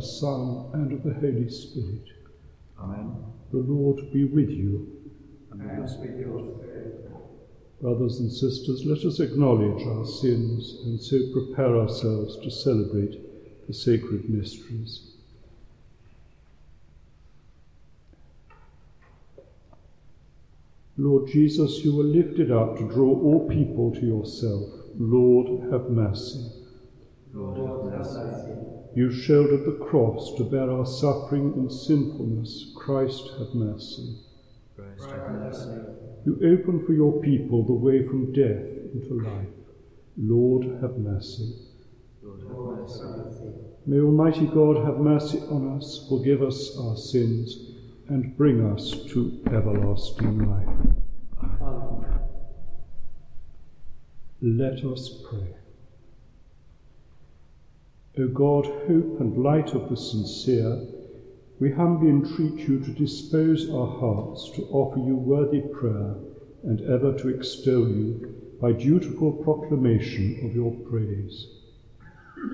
Father, and of the Son, and of the Holy Spirit. Amen. The Lord be with you. And with your spirit. Brothers and sisters, let us acknowledge our sins and so prepare ourselves to celebrate the sacred mysteries. Lord Jesus, you were lifted up to draw all people to yourself. Lord, have mercy. Lord, have mercy. You shouldered the cross to bear our suffering and sinfulness. Christ, have mercy. Christ, have mercy. You open for your people the way from death into life. Lord, have mercy. Lord, have mercy. May Almighty God have mercy on us, forgive us our sins, and bring us to everlasting life. Let us pray. O God, hope and light of the sincere, we humbly entreat you to dispose our hearts to offer you worthy prayer and ever to extol you by dutiful proclamation of your praise.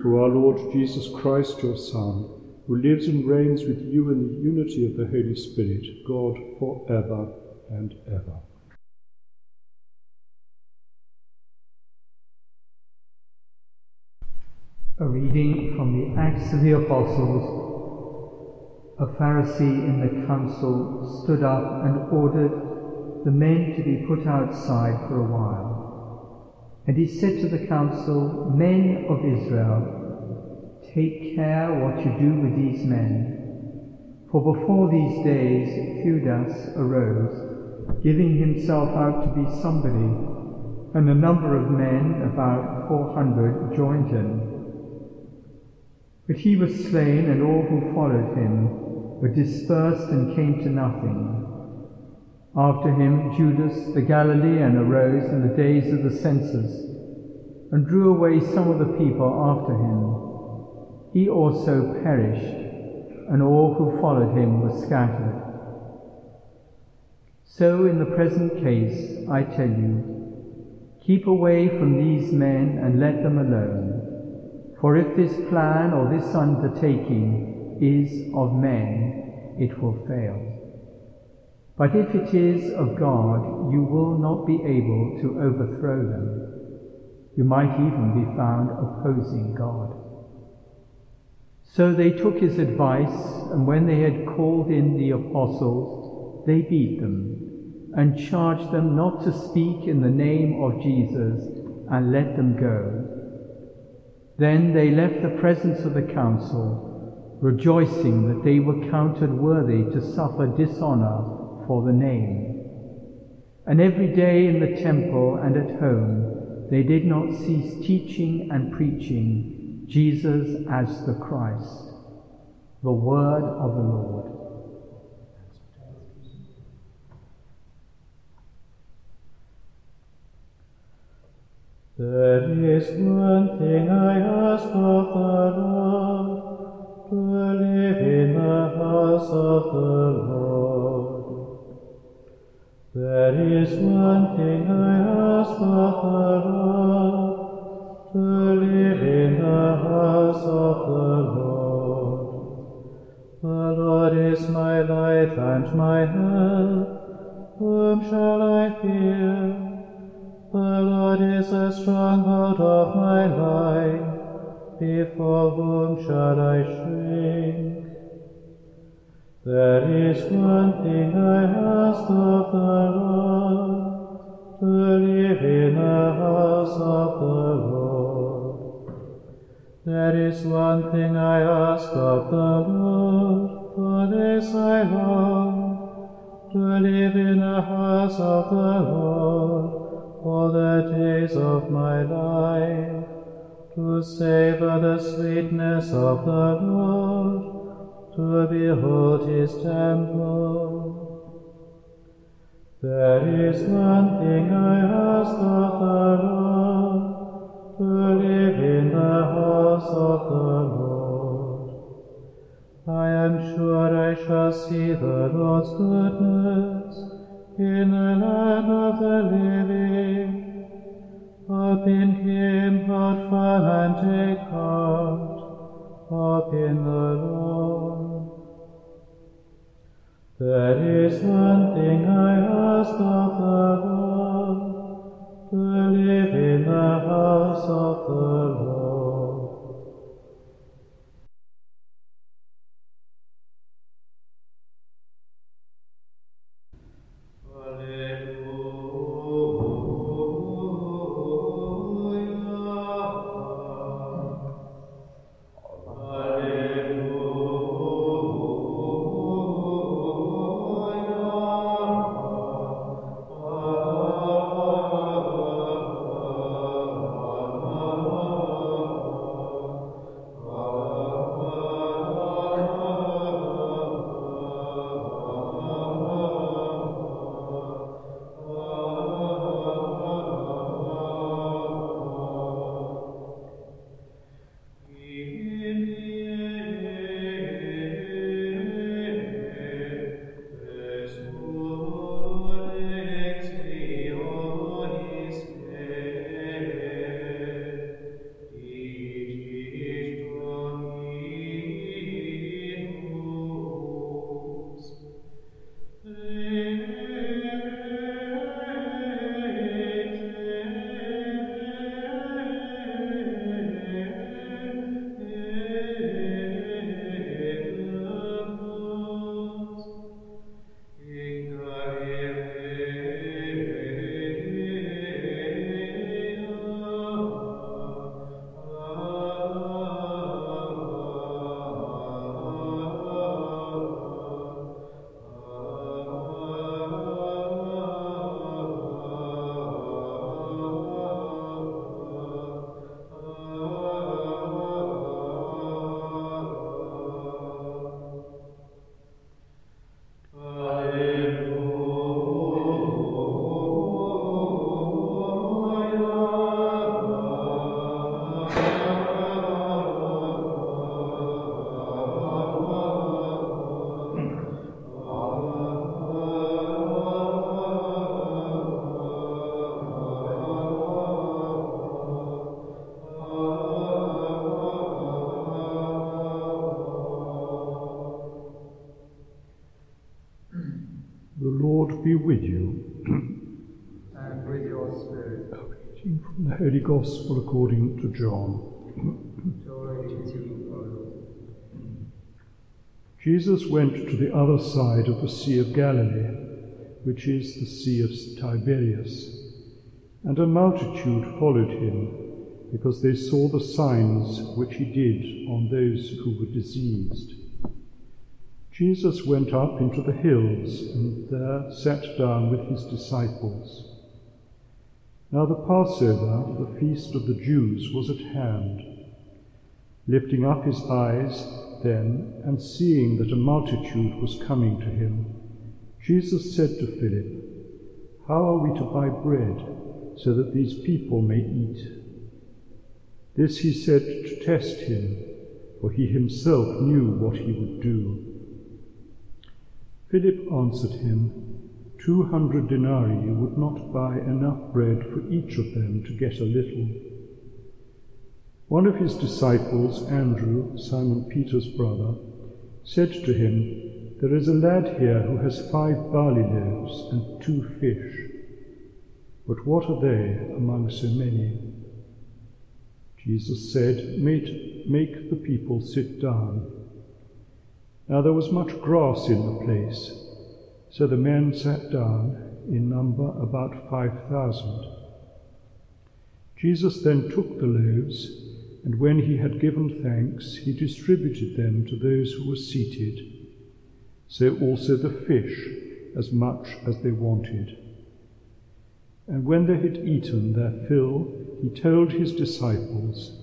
Through our Lord Jesus Christ, your Son, who lives and reigns with you in the unity of the Holy Spirit, God, for ever and ever. A reading from the Acts of the Apostles. A Pharisee in the council stood up and ordered the men to be put outside for a while. And he said to the council, Men of Israel, take care what you do with these men. For before these days Theudas arose, giving himself out to be somebody, and a number of men, about four hundred, joined him. But he was slain, and all who followed him were dispersed and came to nothing. After him, Judas the Galilean arose in the days of the census and drew away some of the people after him. He also perished, and all who followed him were scattered. So, in the present case, I tell you, keep away from these men and let them alone. For if this plan or this undertaking is of men, it will fail. But if it is of God, you will not be able to overthrow them. You might even be found opposing God. So they took his advice, and when they had called in the apostles, they beat them and charged them not to speak in the name of Jesus and let them go. Then they left the presence of the council, rejoicing that they were counted worthy to suffer dishonor for the name. And every day in the temple and at home they did not cease teaching and preaching Jesus as the Christ. The word of the Lord. There is one thing I ask of the Lord, to live in the house of the Lord. There is one thing I ask of the Lord, to live in the house of the Lord. The Lord is my light and my help, whom shall I fear? Lord is the stronghold of my life. Before whom shall I shrink? There is one thing I ask of the Lord, to live in the house of the Lord. There is one thing I ask of the Lord, for this I long, to live in the house of the Lord all the days of my life, to savor the sweetness of the Lord, to behold his temple. There is one thing I ask of the Lord, to live in the house of the Lord. I am sure I shall see the Lord's goodness in the land of the living. Up in him, out fun and take heart. Hope in the Lord. There is one thing I ask of the Lord, to live in the house of the Lord. Gospel according to John. Jesus went to the other side of the Sea of Galilee, which is the Sea of Tiberias, and a multitude followed him, because they saw the signs which he did on those who were diseased. Jesus went up into the hills and there sat down with his disciples. Now the Passover, the feast of the Jews, was at hand. Lifting up his eyes then, and seeing that a multitude was coming to him, Jesus said to Philip, How are we to buy bread so that these people may eat? This he said to test him, for he himself knew what he would do. Philip answered him, Two hundred denarii would not buy enough bread for each of them to get a little. One of his disciples, Andrew, Simon Peter's brother, said to him, There is a lad here who has five barley loaves and two fish. But what are they among so many? Jesus said, Make, the people sit down. Now there was much grass in the place, so the men sat down, in number about five thousand. Jesus then took the loaves, and when he had given thanks, he distributed them to those who were seated, so also the fish, as much as they wanted. And when they had eaten their fill, he told his disciples,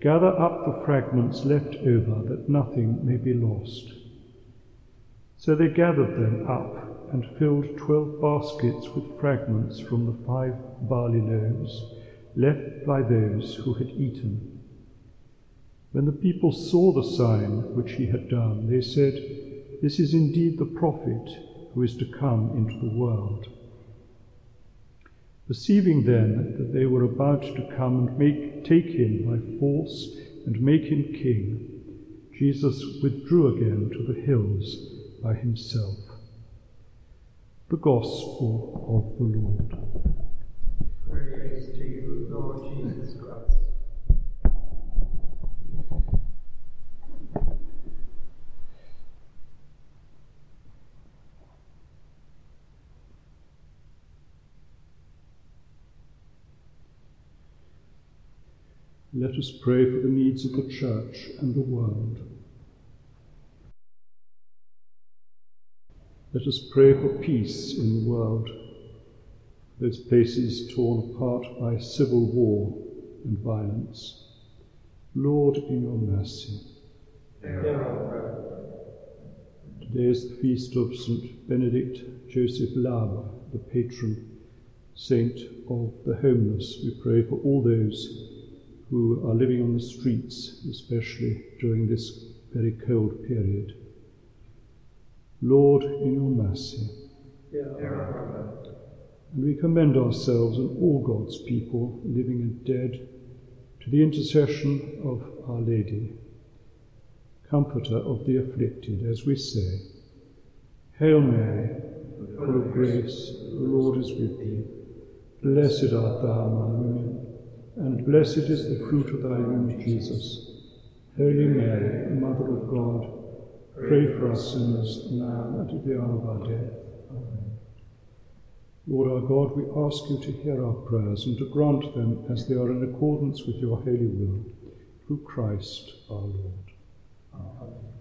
Gather up the fragments left over, that nothing may be lost. So they gathered them up and filled twelve baskets with fragments from the five barley loaves left by those who had eaten. When the people saw the sign which he had done, they said, This is indeed the prophet who is to come into the world. Perceiving then that they were about to come and make, take him by force and make him king, Jesus withdrew again to the hills by himself. The Gospel of the Lord. Praise to you, Lord Jesus Christ. Let us pray for the needs of the Church and the world. Let us pray for peace in the world, those places torn apart by civil war and violence. Lord, in your mercy. Today is the feast of St. Benedict Joseph Labre, the patron saint of the homeless. We pray for all those who are living on the streets, especially during this very cold period. Lord, in your mercy. And we commend ourselves and all God's people, living and dead, to the intercession of Our Lady, Comforter of the afflicted, as we say, Hail Mary, full of grace, the Lord is with thee. Blessed art thou among women and blessed is the fruit of thy womb, Jesus. Holy Mary, Mother of God, pray for us sinners now and at the hour of our death. Amen. Lord our God, we ask you to hear our prayers and to grant them as they are in accordance with your holy will, through Christ our Lord. Amen.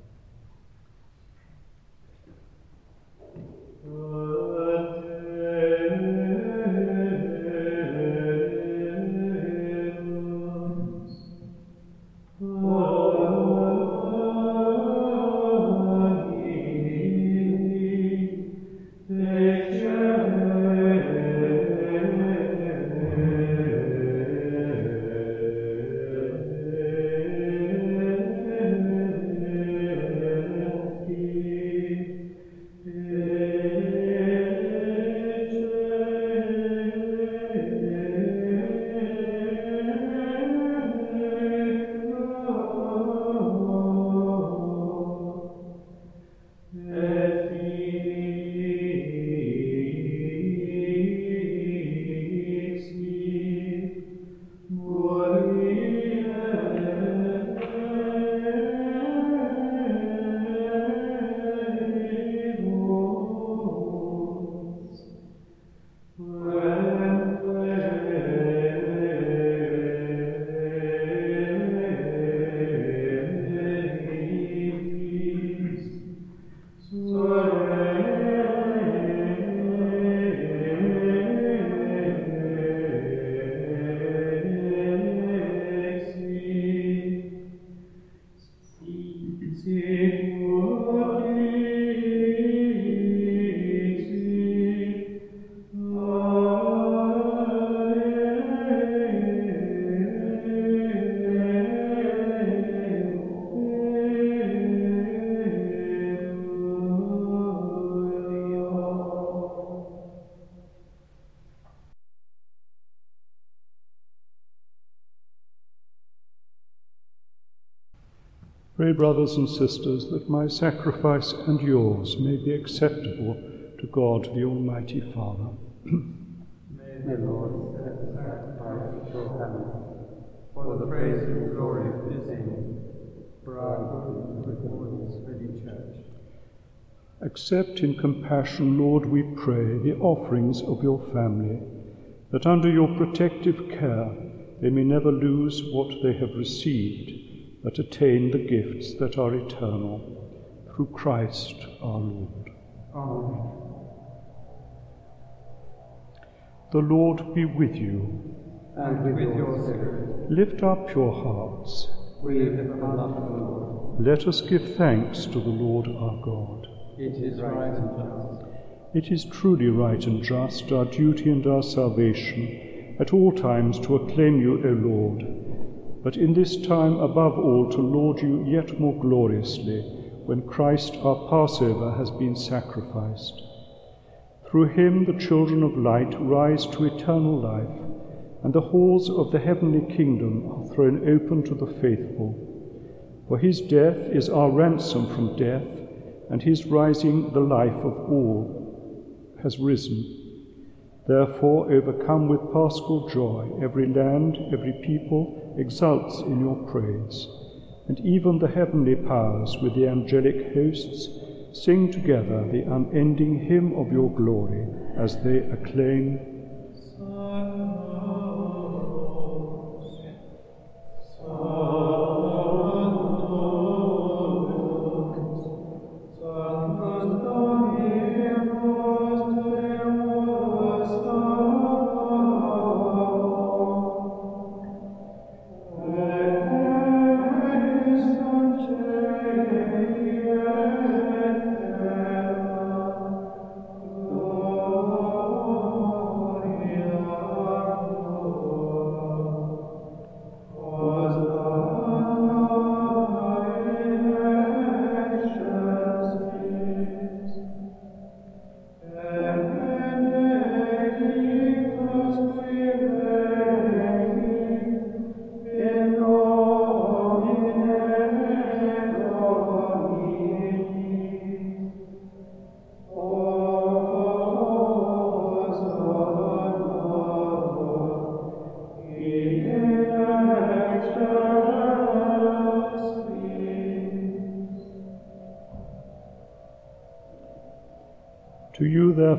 Brothers and sisters, that my sacrifice and yours may be acceptable to God the Almighty Father. May the Lord accept sacrifice your for the praise and glory of his name, for our good and for his holy church. Accept in compassion, Lord, we pray, the offerings of your family, that under your protective care they may never lose what they have received but attain the gifts that are eternal through Christ our Lord. Amen. The Lord be with you. And with your spirit, Lift up your hearts. we lift them up to the Lord. Let us give thanks to the Lord our God. It is right and just. It is truly right and just, our duty and our salvation, at all times to acclaim you, O Lord but in this time above all to laud you yet more gloriously when Christ our Passover has been sacrificed. Through him the children of light rise to eternal life, and the halls of the heavenly kingdom are thrown open to the faithful. For his death is our ransom from death, and his rising the life of all has risen. Therefore, overcome with paschal joy, every land, every people exults in your praise. And even the heavenly powers with the angelic hosts sing together the unending hymn of your glory as they acclaim.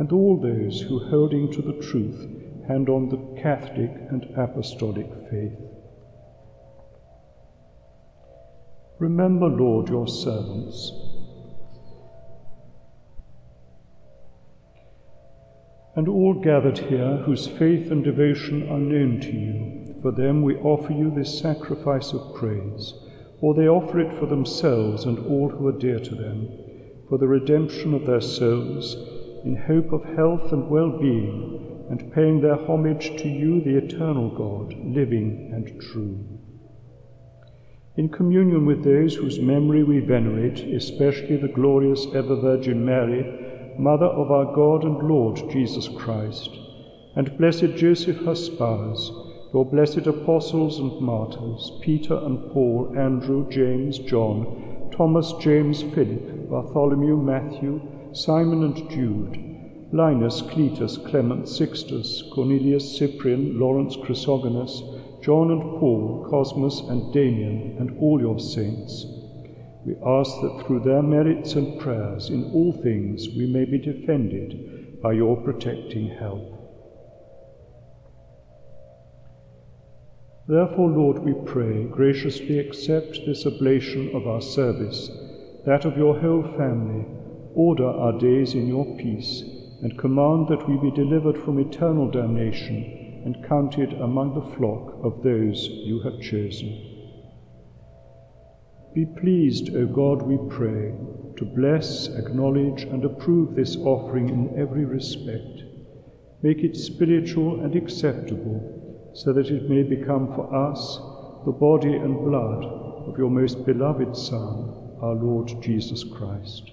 and all those who, holding to the truth, hand on the Catholic and Apostolic faith. Remember, Lord, your servants. And all gathered here whose faith and devotion are known to you, for them we offer you this sacrifice of praise, or they offer it for themselves and all who are dear to them, for the redemption of their souls in hope of health and well being, and paying their homage to you, the eternal God, living and true. In communion with those whose memory we venerate, especially the glorious ever Virgin Mary, Mother of our God and Lord Jesus Christ, and blessed Joseph, her spouse, your blessed apostles and martyrs, Peter and Paul, Andrew, James, John, Thomas, James, Philip, Bartholomew, Matthew, Simon and Jude, Linus, Cletus, Clement, Sixtus, Cornelius, Cyprian, Lawrence, Chrysogonus, John and Paul, Cosmas and Damian, and all your saints. We ask that through their merits and prayers in all things we may be defended by your protecting help. Therefore, Lord, we pray, graciously accept this oblation of our service, that of your whole family Order our days in your peace, and command that we be delivered from eternal damnation and counted among the flock of those you have chosen. Be pleased, O God, we pray, to bless, acknowledge, and approve this offering in every respect. Make it spiritual and acceptable, so that it may become for us the body and blood of your most beloved Son, our Lord Jesus Christ.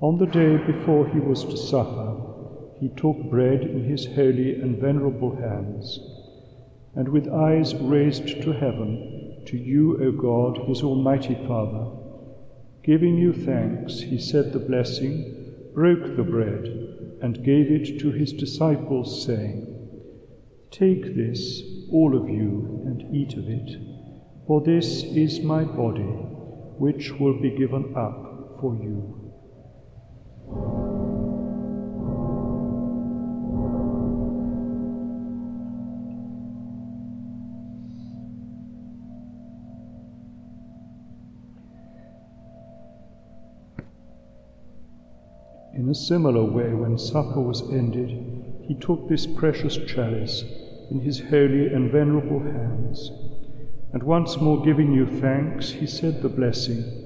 On the day before he was to suffer, he took bread in his holy and venerable hands, and with eyes raised to heaven, to you, O God, his almighty Father, giving you thanks, he said the blessing, broke the bread, and gave it to his disciples, saying, Take this, all of you, and eat of it, for this is my body, which will be given up for you. In a similar way, when supper was ended, he took this precious chalice in his holy and venerable hands, And once more giving you thanks, he said the blessing,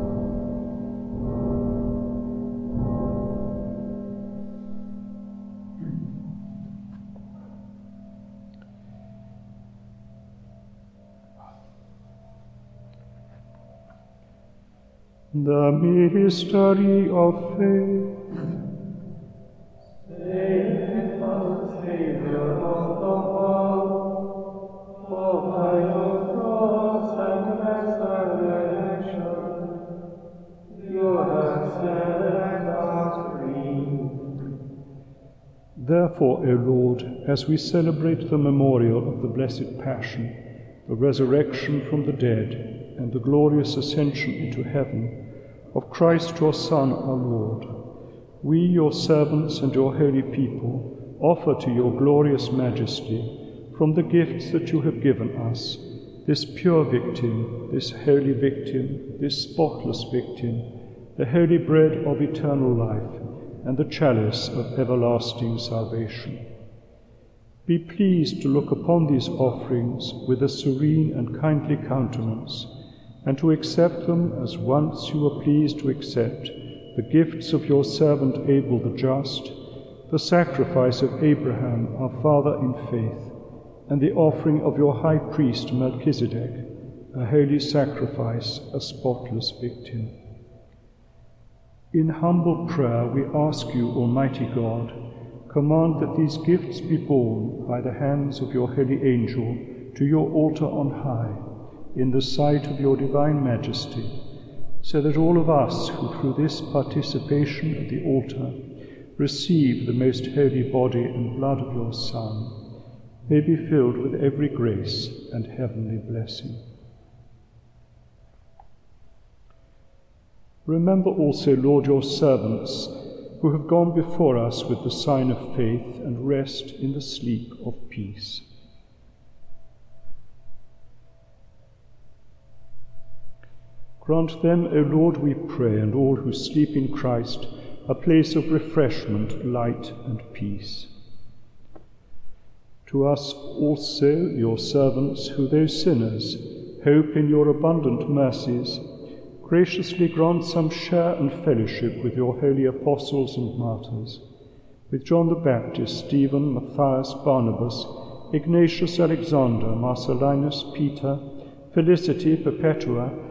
The mystery of faith. Therefore, O Lord, as we celebrate the memorial of the Blessed Passion, the resurrection from the dead, and the glorious ascension into heaven of Christ your Son, our Lord, we, your servants and your holy people, offer to your glorious majesty from the gifts that you have given us this pure victim, this holy victim, this spotless victim, the holy bread of eternal life and the chalice of everlasting salvation. Be pleased to look upon these offerings with a serene and kindly countenance, and to accept them as once you were pleased to accept the gifts of your servant Abel the just, the sacrifice of Abraham our father in faith, and the offering of your high priest Melchizedek, a holy sacrifice, a spotless victim. In humble prayer, we ask you, Almighty God, command that these gifts be borne by the hands of your holy angel to your altar on high, in the sight of your divine majesty, so that all of us who through this participation at the altar receive the most holy body and blood of your Son may be filled with every grace and heavenly blessing. Remember also, Lord, your servants who have gone before us with the sign of faith and rest in the sleep of peace. Grant them, O Lord, we pray, and all who sleep in Christ, a place of refreshment, light, and peace. To us also, your servants, who, though sinners, hope in your abundant mercies, graciously grant some share and fellowship with your holy apostles and martyrs, with John the Baptist, Stephen, Matthias, Barnabas, Ignatius, Alexander, Marcellinus, Peter, Felicity, Perpetua,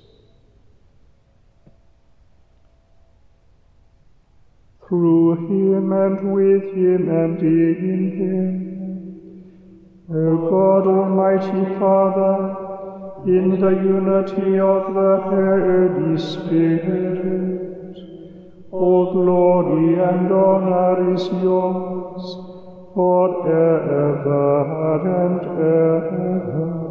Through him and with him and in him, O God, Almighty Father, in the unity of the Holy Spirit, all glory and honor is yours forever and ever.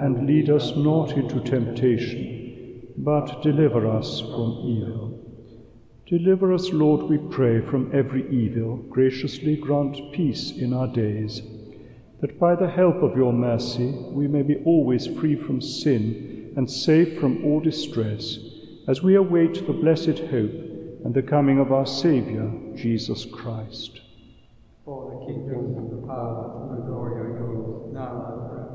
And lead us not into temptation, but deliver us from evil. Deliver us, Lord, we pray, from every evil. Graciously grant peace in our days, that by the help of your mercy we may be always free from sin and safe from all distress, as we await the blessed hope and the coming of our Saviour, Jesus Christ. For the kingdom, and the power, and the glory are yours, now and forever.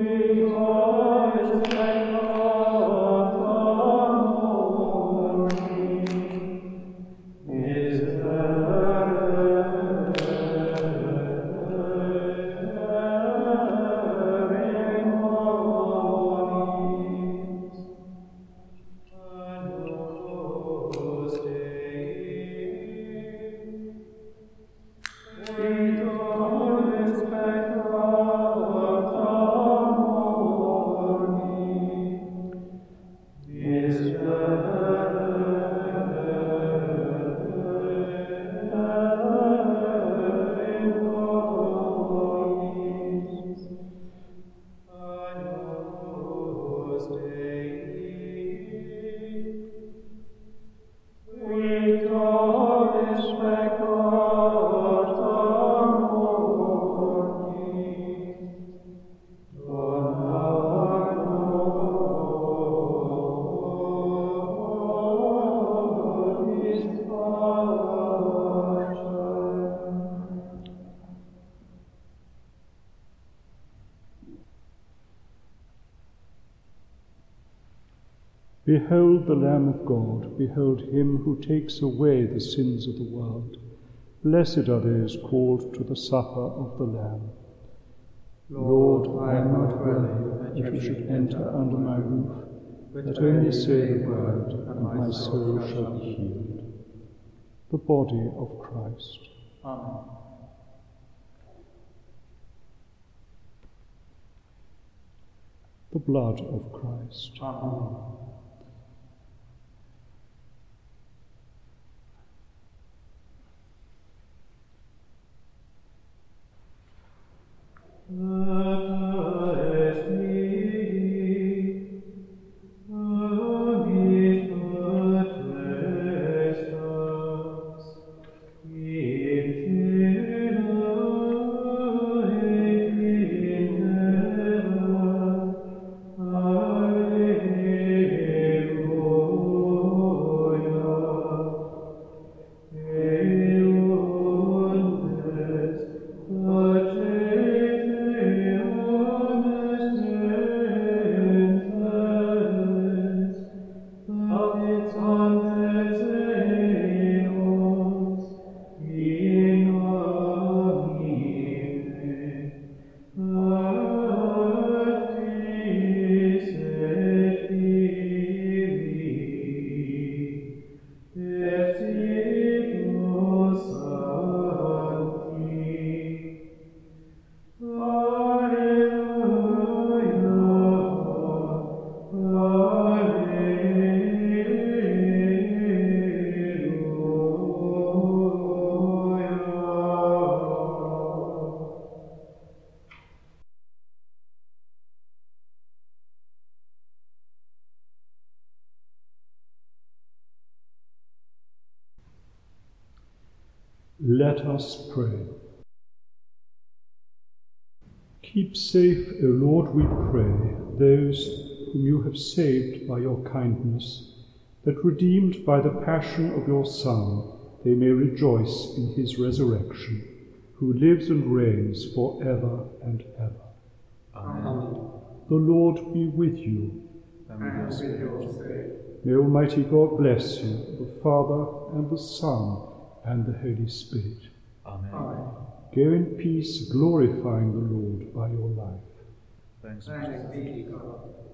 Amen. Behold the Lamb of God, behold him who takes away the sins of the world. Blessed are those called to the supper of the Lamb. Lord, I am not worthy that you should enter under my roof, but only say the word, and my soul shall be healed. The body of Christ. Amen. The blood of Christ. Amen. Uh. Let us pray. Keep safe, O Lord, we pray, those whom you have saved by your kindness, that redeemed by the passion of your Son, they may rejoice in his resurrection, who lives and reigns for ever and ever. Amen. The Lord be with you. And with your spirit. May Almighty God bless you, the Father, and the Son, and the Holy Spirit. Amen. Go in peace, glorifying the Lord by your life. Thanks Thanks be to God.